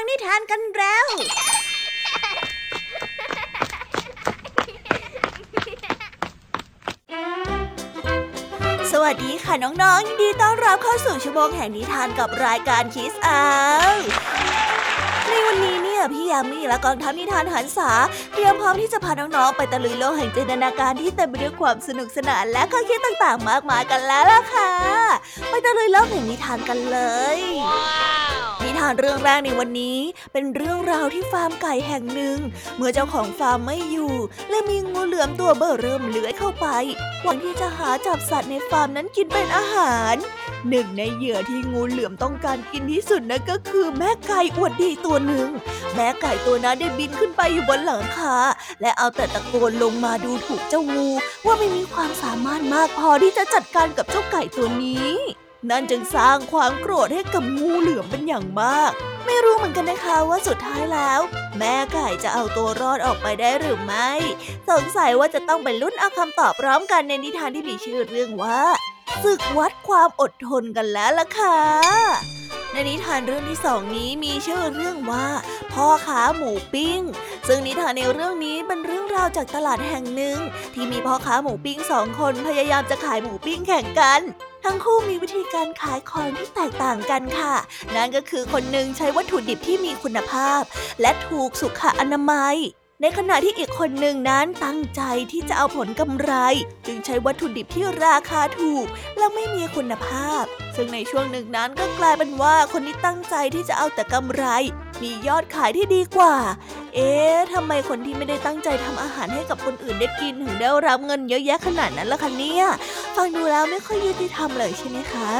งนิทานกันแล้ว สวัสดีค่ะน้องๆยินดีต้อนรับเข้าสู่ชั่วโมงแห่งนิทานกับรายการคิสอาในวันนี้เนี่ยพี่ยามีและกองทัพนิทานหันษาเตรียมพร้อมที่จะพาน้องๆไปตะลุยโลกแห่งจินตนาการที่เต็มไปด้วยความสนุกสนานและข้อคิดต่างๆ มากมายกันแล้วล่ะค่ะ ไปตะลุยโลกแห่งนิทานกันเลยนิ ทานเรื่องแรกในวันนี้ เป็นเรื่องราวที่ฟาร์มไก่แห่งหนึ่ง เมื่อเจ้าของฟาร์มไม่อยู่ และมีงูเหลือมตัวเบ้อเริ่มเลื้อยเข้าไป หวังที่จะหาจับสัตว์ในฟาร์มนั้นกินเป็นอาหาร หนึ่งในเหยื่อที่งูเหลือมต้องการกินที่สุดนั่นก็คือแม่ไก่อวดดีตัวหนึ่ง แม่ไก่ตัวนั้นได้บินขึ้นไปอยู่บนหลังคาและเอาแต่ตะโกนลงมาดูถูกเจ้างู ว่าไม่มีความสามารถมากพอที่จะจัดการกับเจ้าไก่ตัวนี้ นั่นจึงสร้างความโกรธให้กับงูเหลือมเป็นอย่างมาก ไม่รู้เหมือนกันนะคะว่าสุดท้ายแล้ว แม่ไก่จะเอาตัวรอดออกไปได้หรือไม่ สงสัยว่าจะต้องไปลุ้นเอาคำตอบพร้อมกันในนิทานที่มีชื่อเรื่องว่าศึกวัดความอดทนกันแล้วล่ะค่ะในนิทานเรื่องที่สองนี้มีชื่อเรื่องว่า พ่อค้าหมูปิ้ง ซึ่งนิทานในเรื่องนี้เป็นเรื่องราวจากตลาดแห่งหนึ่ง ที่มีพ่อค้าหมูปิ้งสองคนพยายามจะขายหมูปิ้งแข่งกัน ทั้งคู่มีวิธีการขายของที่แตกต่างกันค่ะ นั่นก็คือคนหนึ่งใช้วัตถุดิบที่มีคุณภาพ และถูกสุขอนามัย ในขณะที่อีกคนหนึ่งนั้นตั้งใจที่จะเอาผลกำไร จึงใช้วัตถุดิบที่ราคาถูก และไม่มีคุณภาพ ซึ่งในช่วงหนึ่งนั้นก็กลายเป็นว่าคนที่ตั้งใจที่จะเอาแต่กำไร มียอดขายที่ดีกว่า เอ๊ะทำไมคนที่ไม่ได้ตั้งใจทำอาหารให้กับคนอื่นได้กินถึงได้รับเงินเยอะแยะขนาดนั้นล่ะคะเนี่ยฟังดูแล้วไม่ค่อยยุติธรรมเลยใช่ไหมคะ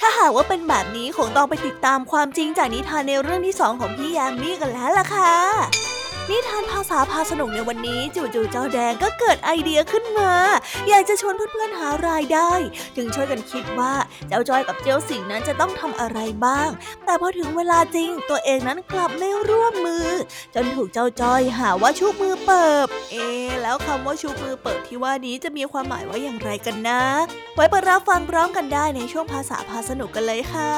ถ้าหากว่าเป็นแบบนี้คงต้องไปติดตามความจริงจากนิทานในเรื่องที่สองของพี่ยามีกันแล้วล่ะค่ะ นิทานภาษาพาสนุกในวันนี้ จู่ๆเจ้าแดงก็เกิดไอเดียขึ้นมา อยากจะชวนเพื่อนๆหารายได้ จึงช่วยกันคิดว่าเจ้าจอยกับเจ้าสิงนั้นจะต้องทำอะไรบ้าง แต่พอถึงเวลาจริงตัวเองนั้นกลับไม่ร่วมมือ จนถูกเจ้าจอยหาว่าชุบมือเปิบ เอ แล้วคำว่าชุบมือเปิบที่ว่านี้จะมีความหมายว่าอย่างไรกันนะ ไว้ไปรับฟังพร้อมกันได้ในช่วงภาษาพาสนุกกันเลยค่ะ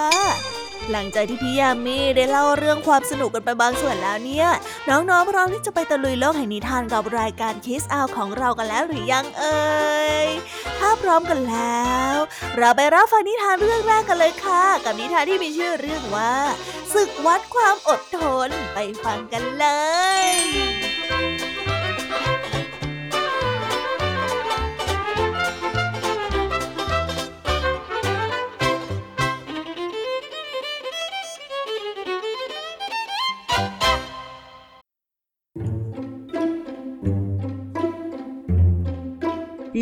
หลังจากที่พี่ยามีได้เล่าเรื่องความสนุกกันไปบางส่วนแล้วเนี่ย น้องๆพร้อมที่จะไปตะลุยโลกแห่งนิทานกับรายการคิสอาของเรากันแล้วหรือยังเอ่ยถ้าพร้อมกันแล้ว เราไปรับฟังนิทานเรื่องแรกกันเลยค่ะ กับนิทานที่มีชื่อเรื่องว่าศึกวัดความอดทนไปฟังกันเลย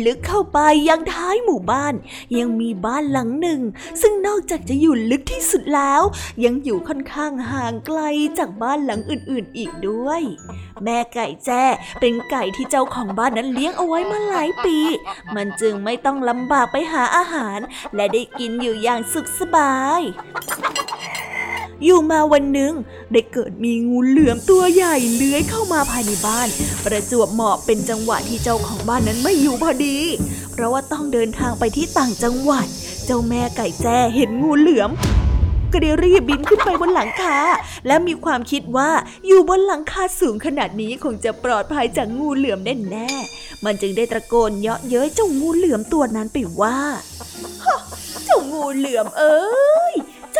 ลึกเข้าไปยังท้ายหมู่บ้าน ยังมีบ้านหลังหนึ่ง ซึ่งนอกจากจะอยู่ลึกที่สุดแล้ว ยังอยู่ค่อนข้างห่างไกลจากบ้านหลังอื่นๆอีกด้วย แม่ไก่แจ้เป็นไก่ที่เจ้าของบ้านนั้นเลี้ยงเอาไว้มาหลายปี มันจึงไม่ต้องลำบากไปหาอาหาร และได้กินอยู่อย่างสุขสบาย อยู่มาวันหนึ่งได้เกิดมีงูเหลือมตัวใหญ่เลื้อยเข้ามาภายในบ้าน ประจวบเหมาะเป็นจังหวะที่เจ้าของบ้านนั้นไม่อยู่พอดี เพราะว่าต้องเดินทางไปที่ต่างจังหวัด เจ้าแม่ไก่แจ้เห็นงูเหลือมก็ได้รีบบินขึ้นไปบนหลังคา และมีความคิดว่าอยู่บนหลังคาสูงขนาดนี้คงจะปลอดภัยจากงูเหลือมแน่ๆมันจึงได้ตะโกนเยาะเย้ยเจ้างูเหลือมตัวนั้นไปว่าเจ้างูเหลือมเอ้ย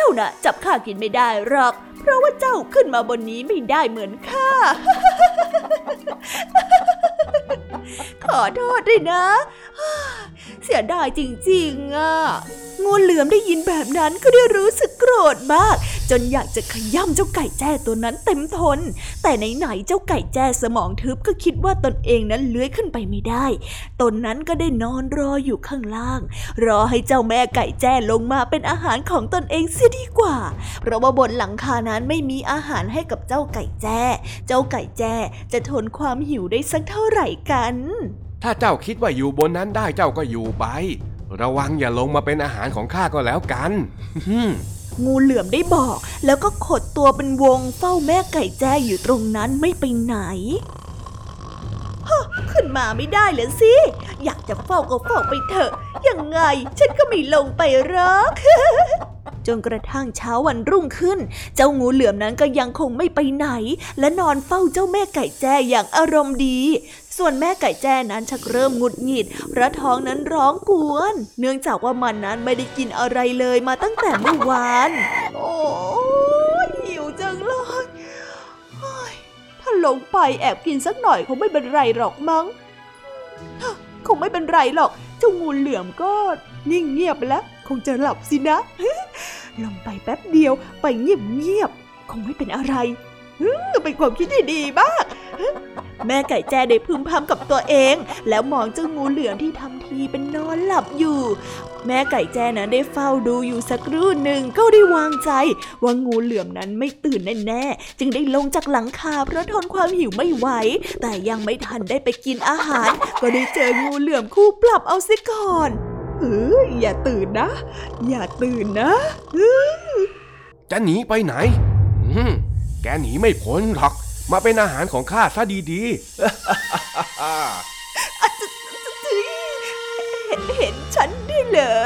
าน่ะ จับข้ากินไม่ได้หรอก เพราะว่าเจ้าขึ้นมาบนนี้ไม่ได้เหมือนข้า ขอโทษด้วยนะ เสียดายจริงๆอะ งูเหลือมได้ยินแบบนั้นก็ได้รู้สึกโกรธมาก จนอยากจะขย้ำเจ้าไก่แจ้ตัวนั้นเต็มทน แต่ไหนๆเจ้าไก่แจ้สมองทึบก็คิดว่าตนเองนั้นเลื้อยขึ้นไปไม่ได้ ตนนั้นก็ได้นอนรออยู่ข้างล่าง รอให้เจ้าแม่ไก่แจ้ลงมาเป็นอาหารของตนเองเสียดีกว่า เพราะว่าบนหลังคานั้นไม่มีอาหารให้กับเจ้าไก่แจ้ เจ้าไก่แจ้จะทนความหิวได้สักเท่าไหร่กัน ถ้าเจ้าคิดว่าอยู่บนนั้นได้เจ้าก็อยู่ไประวังอย่าลงมาเป็นอาหารของข้าก็แล้วกัน งูเหลือมได้บอก แล้วก็ขดตัวเป็นวงเฝ้าแม่ไก่แจ้อยู่ตรงนั้นไม่ไปไหน ขึ้นมาไม่ได้เลยสิ อยากจะเฝ้าก็เฝ้าไปเถอะ ยังไงฉันก็ไม่ลงไปหรอกจนกระทั่งเช้าวันรุ่งขึ้น เจ้างูเหลือมนั้นก็ยังคงไม่ไปไหน และนอนเฝ้าเจ้าแม่ไก่แจ้อย่างอารมณ์ดี ส่วนแม่ไก่แจ้นั้นชักเริ่มหงุดหงิดเพราะท้องนั้นร้องกวน เนื่องจากว่ามันนั้นไม่ได้กินอะไรเลยมาตั้งแต่เมื่อวาน โอ้หิวจังเลย ถ้าลงไปแอบกินสักหน่อยคงไม่เป็นไรหรอกมั้ง คงไม่เป็นไรหรอกเจ้างูเหลือมก็นิ่งเงียบไปแล้ว คงจะหลับสินะ ลงไปแป๊บเดียวไปเงียบเงียบคงไม่เป็นอะไรเป็นความคิดที่ดีมากแม่ไก่แจ้ได้พึมพำกับตัวเอง แล้วมองเจ้างูเหลือมที่ทำทีเป็นนอนหลับอยู่ แม่ไก่แจ้นั้นได้เฝ้าดูอยู่สักครู่หนึ่งก็ได้วางใจ ว่างูเหลือมนั้นไม่ตื่นแน่ๆ จึงได้ลงจากหลังคาเพราะทนความหิวไม่ไหว แต่ยังไม่ทันได้ไปกินอาหาร ก็ได้เจองูเหลือมคู่ปรับเอาซิก่อนเฮ้ยอย่าตื่นนะ อย่าตื่นนะเฮ้ยจะหนีไปไหนอืมแกหนีไม่พ้นหรอก มาเป็นอาหารของข้าซะดีๆ เห็นเห็นฉันด้วย เหรอ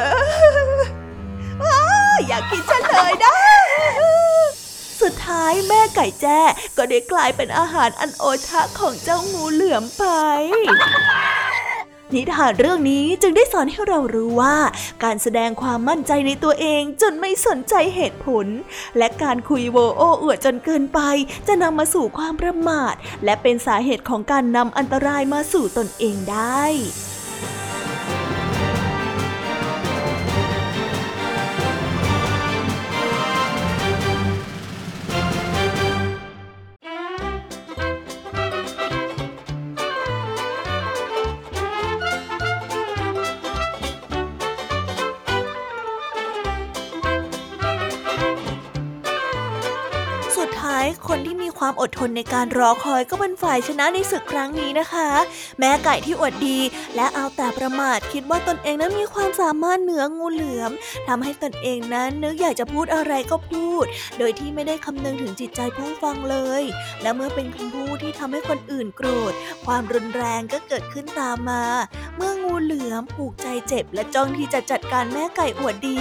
อ้าอยากกินฉันเลยนะ สุดท้ายแม่ไก่แจ้ก็ได้กลายเป็นอาหารอันโอชะของเจ้างูเหลือมไป นิทานเรื่องนี้จึงได้สอนให้เรารู้ว่า การแสดงความมั่นใจในตัวเองจนไม่สนใจเหตุผล และการคุยโวโอ้อวดจนเกินไป จะนำมาสู่ความประมาท และเป็นสาเหตุของการนำอันตรายมาสู่ตนเองได้ คนในการรอคอยก็เป็นฝ่ายชนะในศึกครั้งนี้นะคะ แม้ไก่ที่อวดดี และเอาแต่ประมาทคิดว่าตนเองนั้นมีความสามารถเหนืองูเหลือมทำให้ตนเองนั้นนึกอยากจะพูดอะไรก็พูด โดยที่ไม่ได้คำนึงถึงจิตใจผู้ฟังเลย และเมื่อเป็นคำพูดที่ทำให้คนอื่นโกรธ ความรุนแรงก็เกิดขึ้นตามมา เมื่องูเหลือมผูกใจเจ็บ และจ้องที่จะจัดการแม่ไก่อวดดี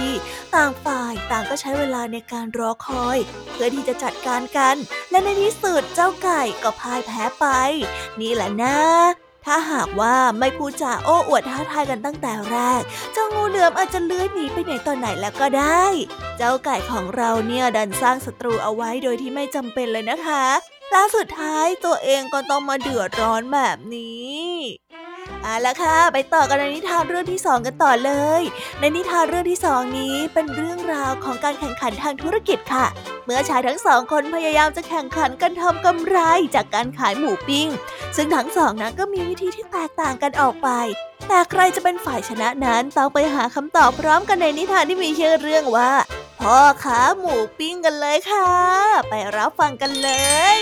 ต่างฝ่ายต่างก็ใช้เวลาในการรอคอย เพื่อที่จะจัดการกัน และในที่สุดเจ้าไก่ก็พ่ายแพ้ไป นี่แหละนะ ถ้าหากว่าไม่พูดจาโอ้อวดท้าทายกันตั้งแต่แรก เจ้างูเหลือมอาจจะเลื้อยหนีไปไหนตอนไหนแล้วก็ได้ เจ้าไก่ของเราเนี่ยดันสร้างศัตรูเอาไว้โดยที่ไม่จำเป็นเลยนะคะและสุดท้ายตัวเองก็ต้องมาเดือดร้อนแบบนี้ เอาละค่ะ ไปต่อกันในนิทานเรื่องที่สองกันต่อเลย ในนิทานเรื่องที่สองนี้เป็นเรื่องราวของการแข่งขันทางธุรกิจค่ะ เมื่อชายทั้งสองคนพยายามจะแข่งขันกันทำกำไรจากการขายหมูปิ้ง ซึ่งทั้งสองนั้นก็มีวิธีที่แตกต่างกันออกไป แต่ใครจะเป็นฝ่ายชนะนั้นต้องไปหาคำตอบพร้อมกันในนิทานที่มีชื่อเรื่องว่า พ่อขาหมูปิ้งกันเลยค่ะ ไปรับฟังกันเลย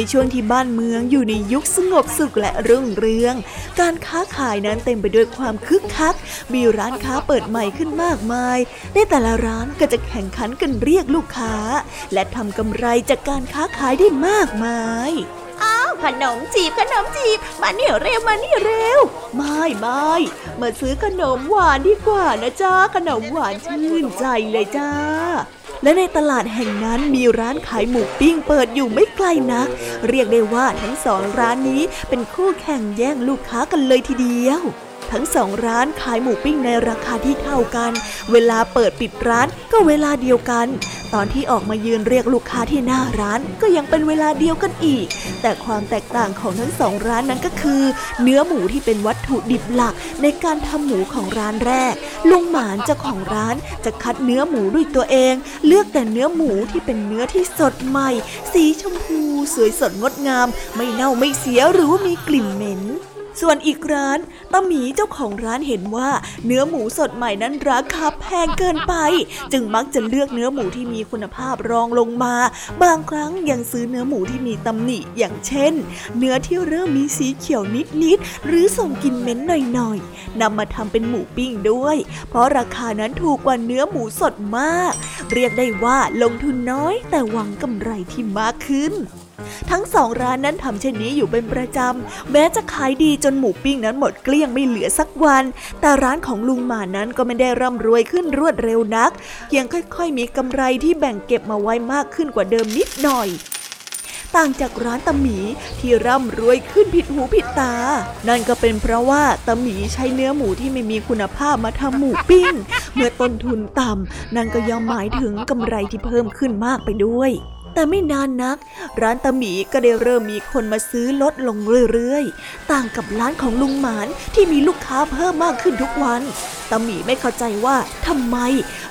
ในช่วงที่บ้านเมืองอยู่ในยุคสงบสุขและรุ่งเรือง การค้าขายนั้นเต็มไปด้วยความคึกคัก มีร้านค้าเปิดใหม่ขึ้นมากมาย ในแต่ละร้านก็จะแข่งขันกันเรียกลูกค้า และทำกำไรจากการค้าขายได้มากมายอ้าวขนมจีบขนมจีบมานี่เร็วมานี่เร็ว ไม่ไม่มาซื้อขนมหวานดีกว่านะจ้าขนมหวานชื่นใจเลยจ้า และในตลาดแห่งนั้นมีร้านขายหมูปิ้งเปิดอยู่ไม่ไกลนัก เรียกได้ว่าทั้งสองร้านนี้เป็นคู่แข่งแย่งลูกค้ากันเลยทีเดียว ทั้งสองร้านขายหมูปิ้งในราคาที่เท่ากัน เวลาเปิดปิดร้านก็เวลาเดียวกัน ตอนที่ออกมายืนเรียกลูกค้าที่หน้าร้านก็ยังเป็นเวลาเดียวกันอีก แต่ความแตกต่างของทั้งสองร้านนั้นก็คือ เนื้อหมูที่เป็นวัตถุดิบหลักในการทำหมูของร้านแรก ลุงหมานเจ้าของร้านจะคัดเนื้อหมูด้วยตัวเอง เลือกแต่เนื้อหมูที่เป็นเนื้อที่สดใหม่ สีชมพูสวยสดงดงาม ไม่เน่าไม่เสียหรือว่ามีกลิ่นเหม็น ส่วนอีกร้านตาหมีเจ้าของร้านเห็นว่า เนื้อหมูสดใหม่นั้นราคาแพงเกินไป จึงมักจะเลือกเนื้อหมูที่มีคุณภาพรองลงมา บางครั้งยังซื้อเนื้อหมูที่มีตำหนิอย่างเช่น เนื้อที่เริ่มมีสีเขียวนิดๆหรือส่งกลิ่นเหม็นหน่อยๆนำมาทำเป็นหมูปิ้งด้วย เพราะราคานั้นถูกกว่าเนื้อหมูสดมาก เรียกได้ว่าลงทุนน้อยแต่หวังกำไรที่มากขึ้น ทั้งสองร้านนั้นทำเช่นนี้อยู่เป็นประจำ แม้จะขายดีจนหมูปิ้งนั้นหมดเกลี้ยงไม่เหลือสักวัน แต่ร้านของลุงหมานั้นก็ไม่ได้ร่ำรวยขึ้นรวดเร็วนัก ยังค่อยๆมีกำไรที่แบ่งเก็บมาไว้มากขึ้นกว่าเดิมนิดหน่อยต่างจากร้านตะหมีที่ร่ำรวยขึ้นผิดหูผิดตา นั่นก็เป็นเพราะว่าตะหมีใช้เนื้อหมูที่ไม่มีคุณภาพมาทำหมูปิ้ง เมื่อต้นทุนต่ำนั่นก็ย่อมหมายถึงกำไรที่เพิ่มขึ้นมากไปด้วย แต่ไม่นานนัก ร้านตะหมีก็ได้เริ่มมีคนมาซื้อลดลงเรื่อยๆ ต่างกับร้านของลุงหมานที่มีลูกค้าเพิ่มมากขึ้นทุกวัน ตะหมีไม่เข้าใจว่าทำไม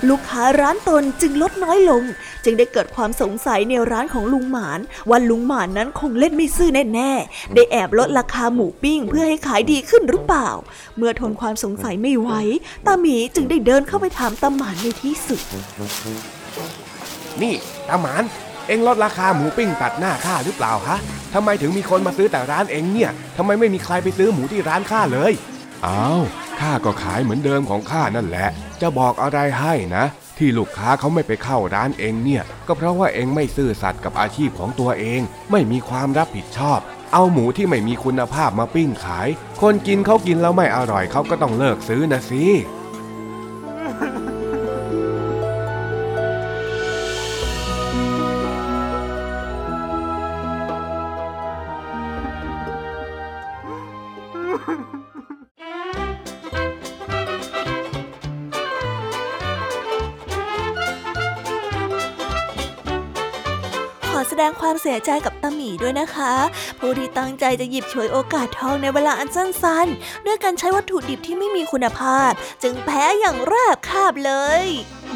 ลูกค้าร้านตนจึงลดน้อยลง จึงได้เกิดความสงสัยในร้านของลุงหมานว่าลุงหมานนั้นคงเล่นไม่ซื่อแน่ๆ ได้แอบลดราคาหมูปิ้งเพื่อให้ขายดีขึ้นหรือเปล่า เมื่อทนความสงสัยไม่ไหวตาหมีจึงได้เดินเข้าไปถามตาหมานในที่สุด นี่ตาหมาน เอ็งลดราคาหมูปิ้งตัดหน้าข้าหรือเปล่าฮะทำไมถึงมีคนมาซื้อแต่ร้านเอ็งเนี่ยทำไมไม่มีใครไปซื้อหมูที่ร้านข้าเลยอ้าวข้าก็ขายเหมือนเดิมของข้านั่นแหละ จะบอกอะไรให้นะ ที่ลูกค้าเขาไม่ไปเข้าร้านเองเนี่ย ก็เพราะว่าเองไม่ซื่อสัตย์กับอาชีพของตัวเอง ไม่มีความรับผิดชอบ เอาหมูที่ไม่มีคุณภาพมาปิ้งขาย คนกินเขากินแล้วไม่อร่อยเขาก็ต้องเลิกซื้อนะสิ สียใจกับตาหมีด้วยนะคะ ผู้ที่ตั้งใจจะหยิบฉวยโอกาสทองในเวลาอันสั้นๆ ด้วยการใช้วัตถุดิบที่ไม่มีคุณภาพ จึงแพ้อย่างราบคาบเลย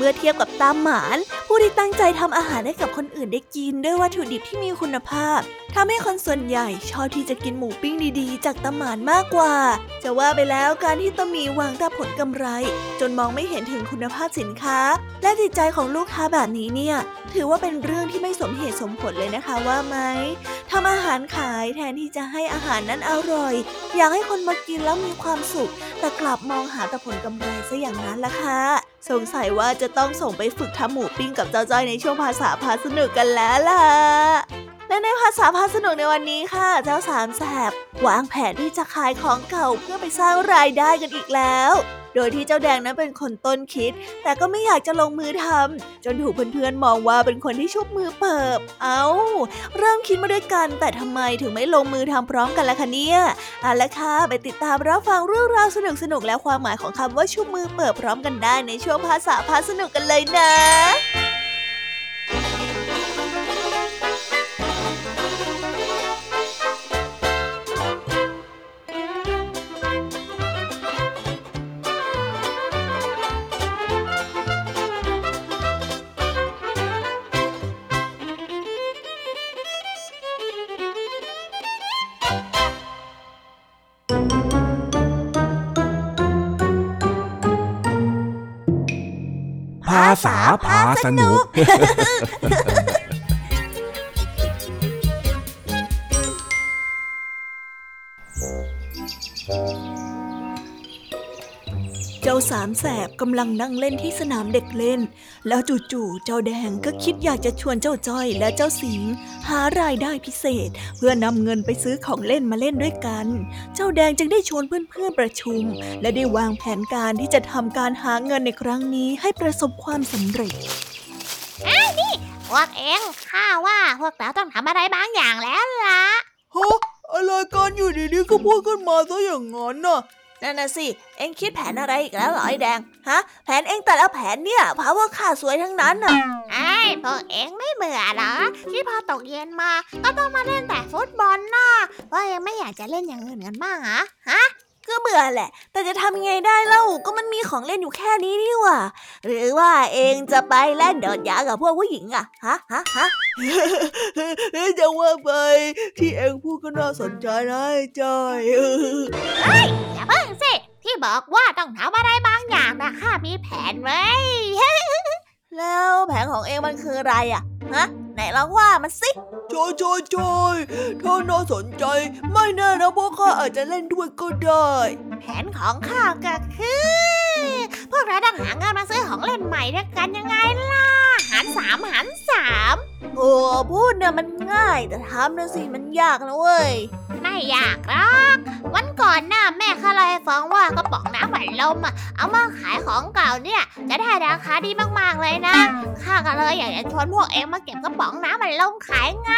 มื่อเทียบกับตามหมาน ผู้ที่ตั้งใจทำอาหารให้กับคนอื่นได้กินด้วยวัตถุดิบที่มีคุณภาพทำให้คนส่วนใหญ่ชอบที่จะกินหมูปิ้งดีๆ จากตาหมานมากกว่า จะว่าไปแล้วการที่ตามีวางแต่ผลกำไร จนมองไม่เห็นถึงคุณภาพสินค้า และจิตใจของลูกค้าแบบนี้เนี่ย ถือว่าเป็นเรื่องที่ไม่สมเหตุสมผลเลยนะคะว่าไหมทำอาหารขายแทนที่จะให้อาหารนั้นอร่อย อยากให้คนมากินแล้วมีความสุข แต่กลับมองหาแต่ผลกำไรซะอย่างนั้นล่ะค่ะ สงสัยว่าจะต้องส่งไปฝึกทำหมูปิ้งกับเจ้าจ้อยในช่วงภาษาพาสนุกกันแล้วล่ะ และในภาษาพาสนุกในวันนี้ค่ะ เจ้าสามแสบวางแผนที่จะขายของเก่าเพื่อไปสร้างรายได้กันอีกแล้ว โดยที่เจ้าแดงนั้นเป็นคนต้นคิด แต่ก็ไม่อยากจะลงมือทำจนถูกเพื่อนๆมองว่าเป็นคนที่ชุบมือเปิบ เอา้า เริ่มคิดมาด้วยกัน แต่ทำไมถึงไม่ลงมือทำพร้อมกันล่ะคะเนี่ยเอาละค่ะไปติดตามรับฟังเรื่องราวสนุกๆและความหมายของคำว่าชุบมือเปิบพร้อมกันได้ในช่วงภาษาพาสนุกกันเลยนะาพา สนุกเจ้าสามแสบกำลังนั่งเล่นที่สนามเด็กเล่น แล้วจู่ๆเจ้าแดงก็คิดอยากจะชวนเจ้าจ้อยและเจ้าสิงห์หารายได้พิเศษ เพื่อนำเงินไปซื้อของเล่นมาเล่นด้วยกัน เจ้าแดงจึงได้ชวนเพื่อนๆประชุม และได้วางแผนการที่จะทำการหาเงินในครั้งนี้ให้ประสบความสำเร็จพวกเองข้าว่าพวกเราต้องทำอะไรบางอย่างแล้วล่ะฮะอะไรกันอยู่ดีๆก็พูดขึ้นมาซะอย่างนั้นน่ะ นั่นน่ะสิ เอ็งคิดแผนอะไรอีกแล้วเหรอไอ้แดง ฮะ แผนเอ็งแต่ละแผนเนี่ยพาว่าข้าสวยทั้งนั้นน่ะไอ้พวกเอ็งไม่เบื่อเหรอ ที่พอตกเย็นมา ก็ต้องมาเล่นแต่ฟุตบอลน่ะพราะเอ็งไม่อยากจะเล่นอย่างอื่นกันบ้างอะฮะ ก็เบื่อแหละ แต่จะทำยังไงได้เล่าก็มันมีของเล่นอยู่แค่นี้นี่หว่า หรือว่าเองจะไปเล่นโดดยางกับพวกผู้หญิงอะฮะฮะฮะจะว่าไปที่เองพูดก็น่าสนใจนะจอยอย่าเพิ่งสิที่บอกว่าต้องทำอะไรบางอย่างนะข้ามีแผนไว้แล้วแผนของเองมันคืออะไรอะฮะ ไหนลองว่ามันสิจอยจอยจอยถ้าน่าสนใจ ไม่แน่นะพวกข้าอาจจะเล่นด้วยก็ได้ แผนของข้าก็คือ พวกเราต้องหาเงินมาซื้อของเล่นใหม่ด้วยกันยังไงล่ะ หารสามหารสามโอ้พูดเนี่ยมันง่ายแต่ทำนะสิมันยากนะเว้ย ไม่อยากหรอกวันก่อนน่ะแม่ข้าเล่าให้ฟังว่ากระป๋องน้ำอัดลมอะเอามาขายของเก่าเนี่ย จะได้ราคาดีมากๆเลยนะข้าก็เลยอยากจะชวนพวกเองมาเก็บกระป๋องน้ำอัดลมขายไง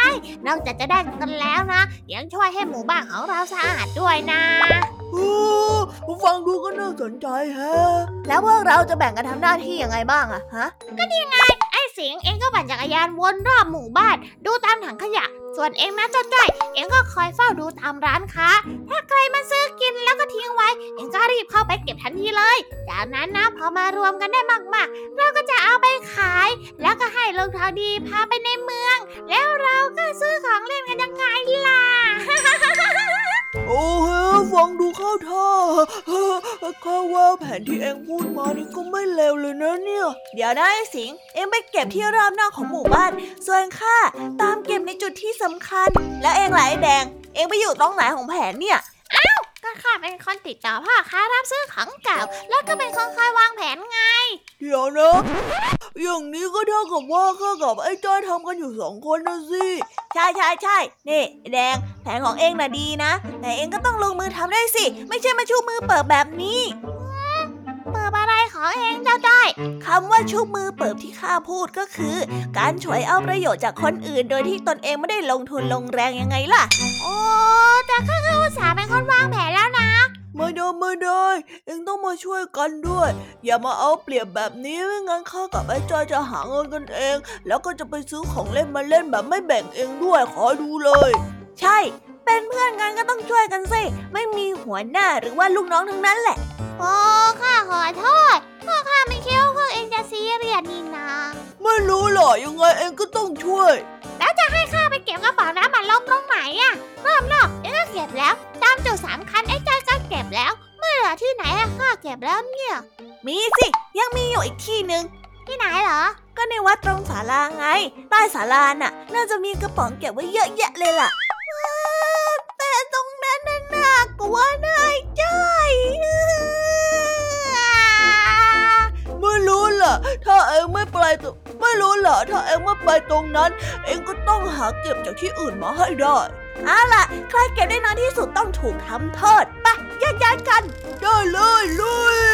นอกจากจะได้กันแล้วนะยังช่วยให้หมู่บ้านของเราสะอาดด้วยนะโอ้ฟังดูก็น่าสนใจแฮะ แล้วพวกเราจะแบ่งกันทำหน้าที่ยังไงบ้างอะฮะไอ้ สิงเองก็ปั่นจักรยานวนรอบหมู่บ้าน ดูตามถังขยะ ส่วนเองนะเจ้าจ้อยเองก็คอยเฝ้าดูตามร้านค้า ถ้าใครมาซื้อกินแล้วก็ทิ้งไว้ เองก็รีบเข้าไปเก็บทันทีเลย จากนั้นนะพอมารวมกันได้มากๆ เราก็จะเอาไปขาย แล้วก็ให้ลงท้าดีพาไปในเมือง แล้วเราก็ซื้อของเล่นกันยังไงล่ะ โอ้เฮฟังดูเข้าท่าข้าว่าแผนที่เองพูดมานี่ก็ไม่เลวเลยนะเนี่ย เดี๋ยวนะไอ้สิง เองไปเก็บที่รอบนอกของหมู่บ้าน ส่วนข้าตามเก็บในจุดที่สำคัญ แล้วเองล่ะไอ้แดง เองไปอยู่ตรงไหนของแผนเนี่ย ก็ข้าเป็นคนติดต่อพ่อค้ารับซื้อของเก่า แล้วก็เป็นคนคอยวางแผนไง เดี๋ยวนะ อย่างนี้ก็เท่ากับว่าข้ากับไอ้จ้อยทำกันอยู่สองคนนะสิ ใช่ใช่ใช่นี่แดง แผนของเองน่ะดีนะ แต่เองก็ต้องลงมือทำได้สิ ไม่ใช่มาชูมือเปิดแบบนี้ เปิดอะไรของเองเจ้าจ้อยคำว่าชูมือเปิบที่ข้าพูดก็คือ การฉวยเอาประโยชน์จากคนอื่น โดยที่ตนเองไม่ได้ลงทุนลงแรงยังไงล่ะ โอ้แต่ข้าก็อุตส่าห์เป็นคนวางแผนแล้วนะไม่ได้ไม่ได้เองต้องมาช่วยกันด้วย อย่ามาเอาเปรียบแบบนี้ไม่งั้นข้ากับไอ้จ้อยจะหาเงินกันเอง แล้วก็จะไปซื้อของเล่นมาเล่นแบบไม่แบ่งเองด้วยขอดูเลย ใช่ เป็นเพื่อนกันก็ต้องช่วยกันสิ ไม่มีหัวหน้าหรือว่าลูกน้องทั้งนั้นแหละ โอ้ข้าขอโทษพวกข้าไม่คิดว่าพวกเองจะซีเรียสนี่นาไม่รู้หรอยังไงเองก็ต้องช่วย แล้วจะให้ข้าไปเก็บกระเป๋าน้ำมันลมตรงไหนอะรอบนอกเองก็เก็บแล้ว ตามจุดสามคันไอ้จ้อยก็เก็บแล้วเมื่อเหลือที่ไหนอะข้าเก็บแล้วเนี่ย มีสิ ยังมีอยู่อีกที่หนึ่งที่ไหนเหรอ ก็ในวัดตรงศาลาไง ใต้ศาลาน่ะ น่าจะมีกระป๋องเก็บไว้เยอะแยะเลยล่ะว้าว แต่ตรงนั้นน่ะน่ากลัวนายจ้อยไม่รู้ล่ะ ถ้าเองไม่ไปตรงไม่รู้ล่ะ ถ้าเองไม่ไปตรงนั้น เองก็ต้องหาเก็บจากที่อื่นมาให้ได้เอาล่ะ ใครเก็บได้น้อยที่สุดต้องถูกทำโทษไปแยกย้ายกัน ได้เลยลุย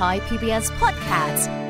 Thai PBS podcast.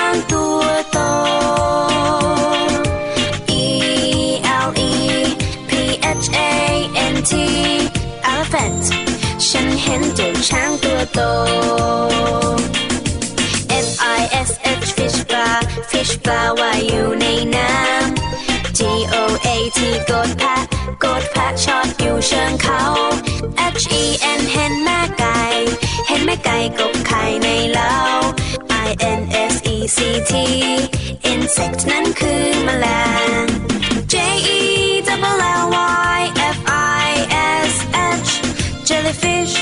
โต F I S H fish bar fish bar ว่าอยู่ในน้ำ G O A T กดแพะกดแพะชอตอยู่เชิงเขา H E N เห็นแม่ไก่ เห็นแม่ไก่กบไข่ในเล้า I N S E C T insect นั้นคือแมลง J E L L Y F I S H jellyfish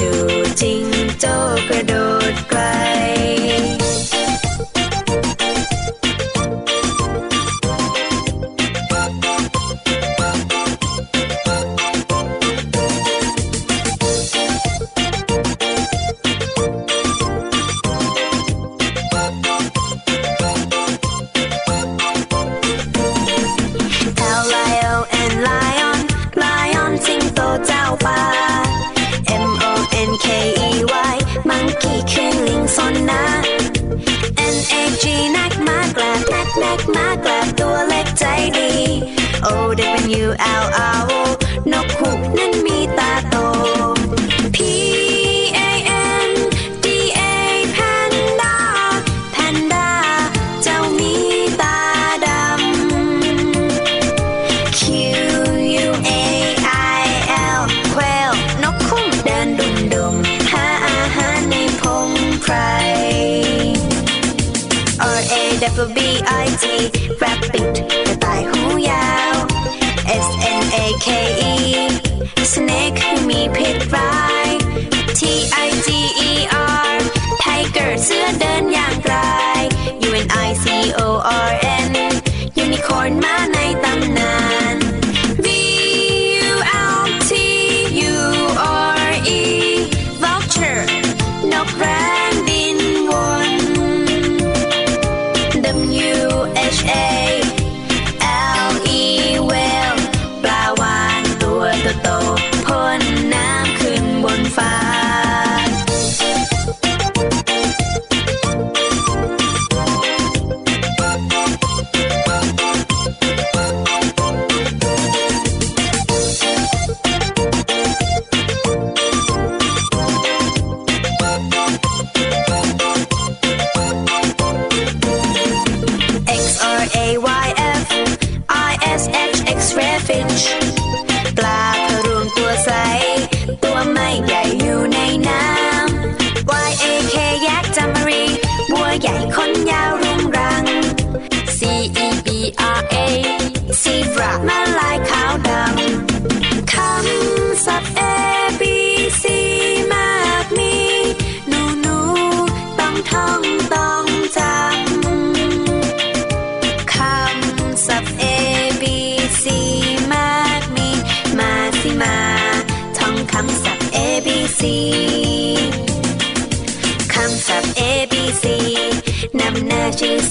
ดูจริงโจกระโดดไกล out.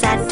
ห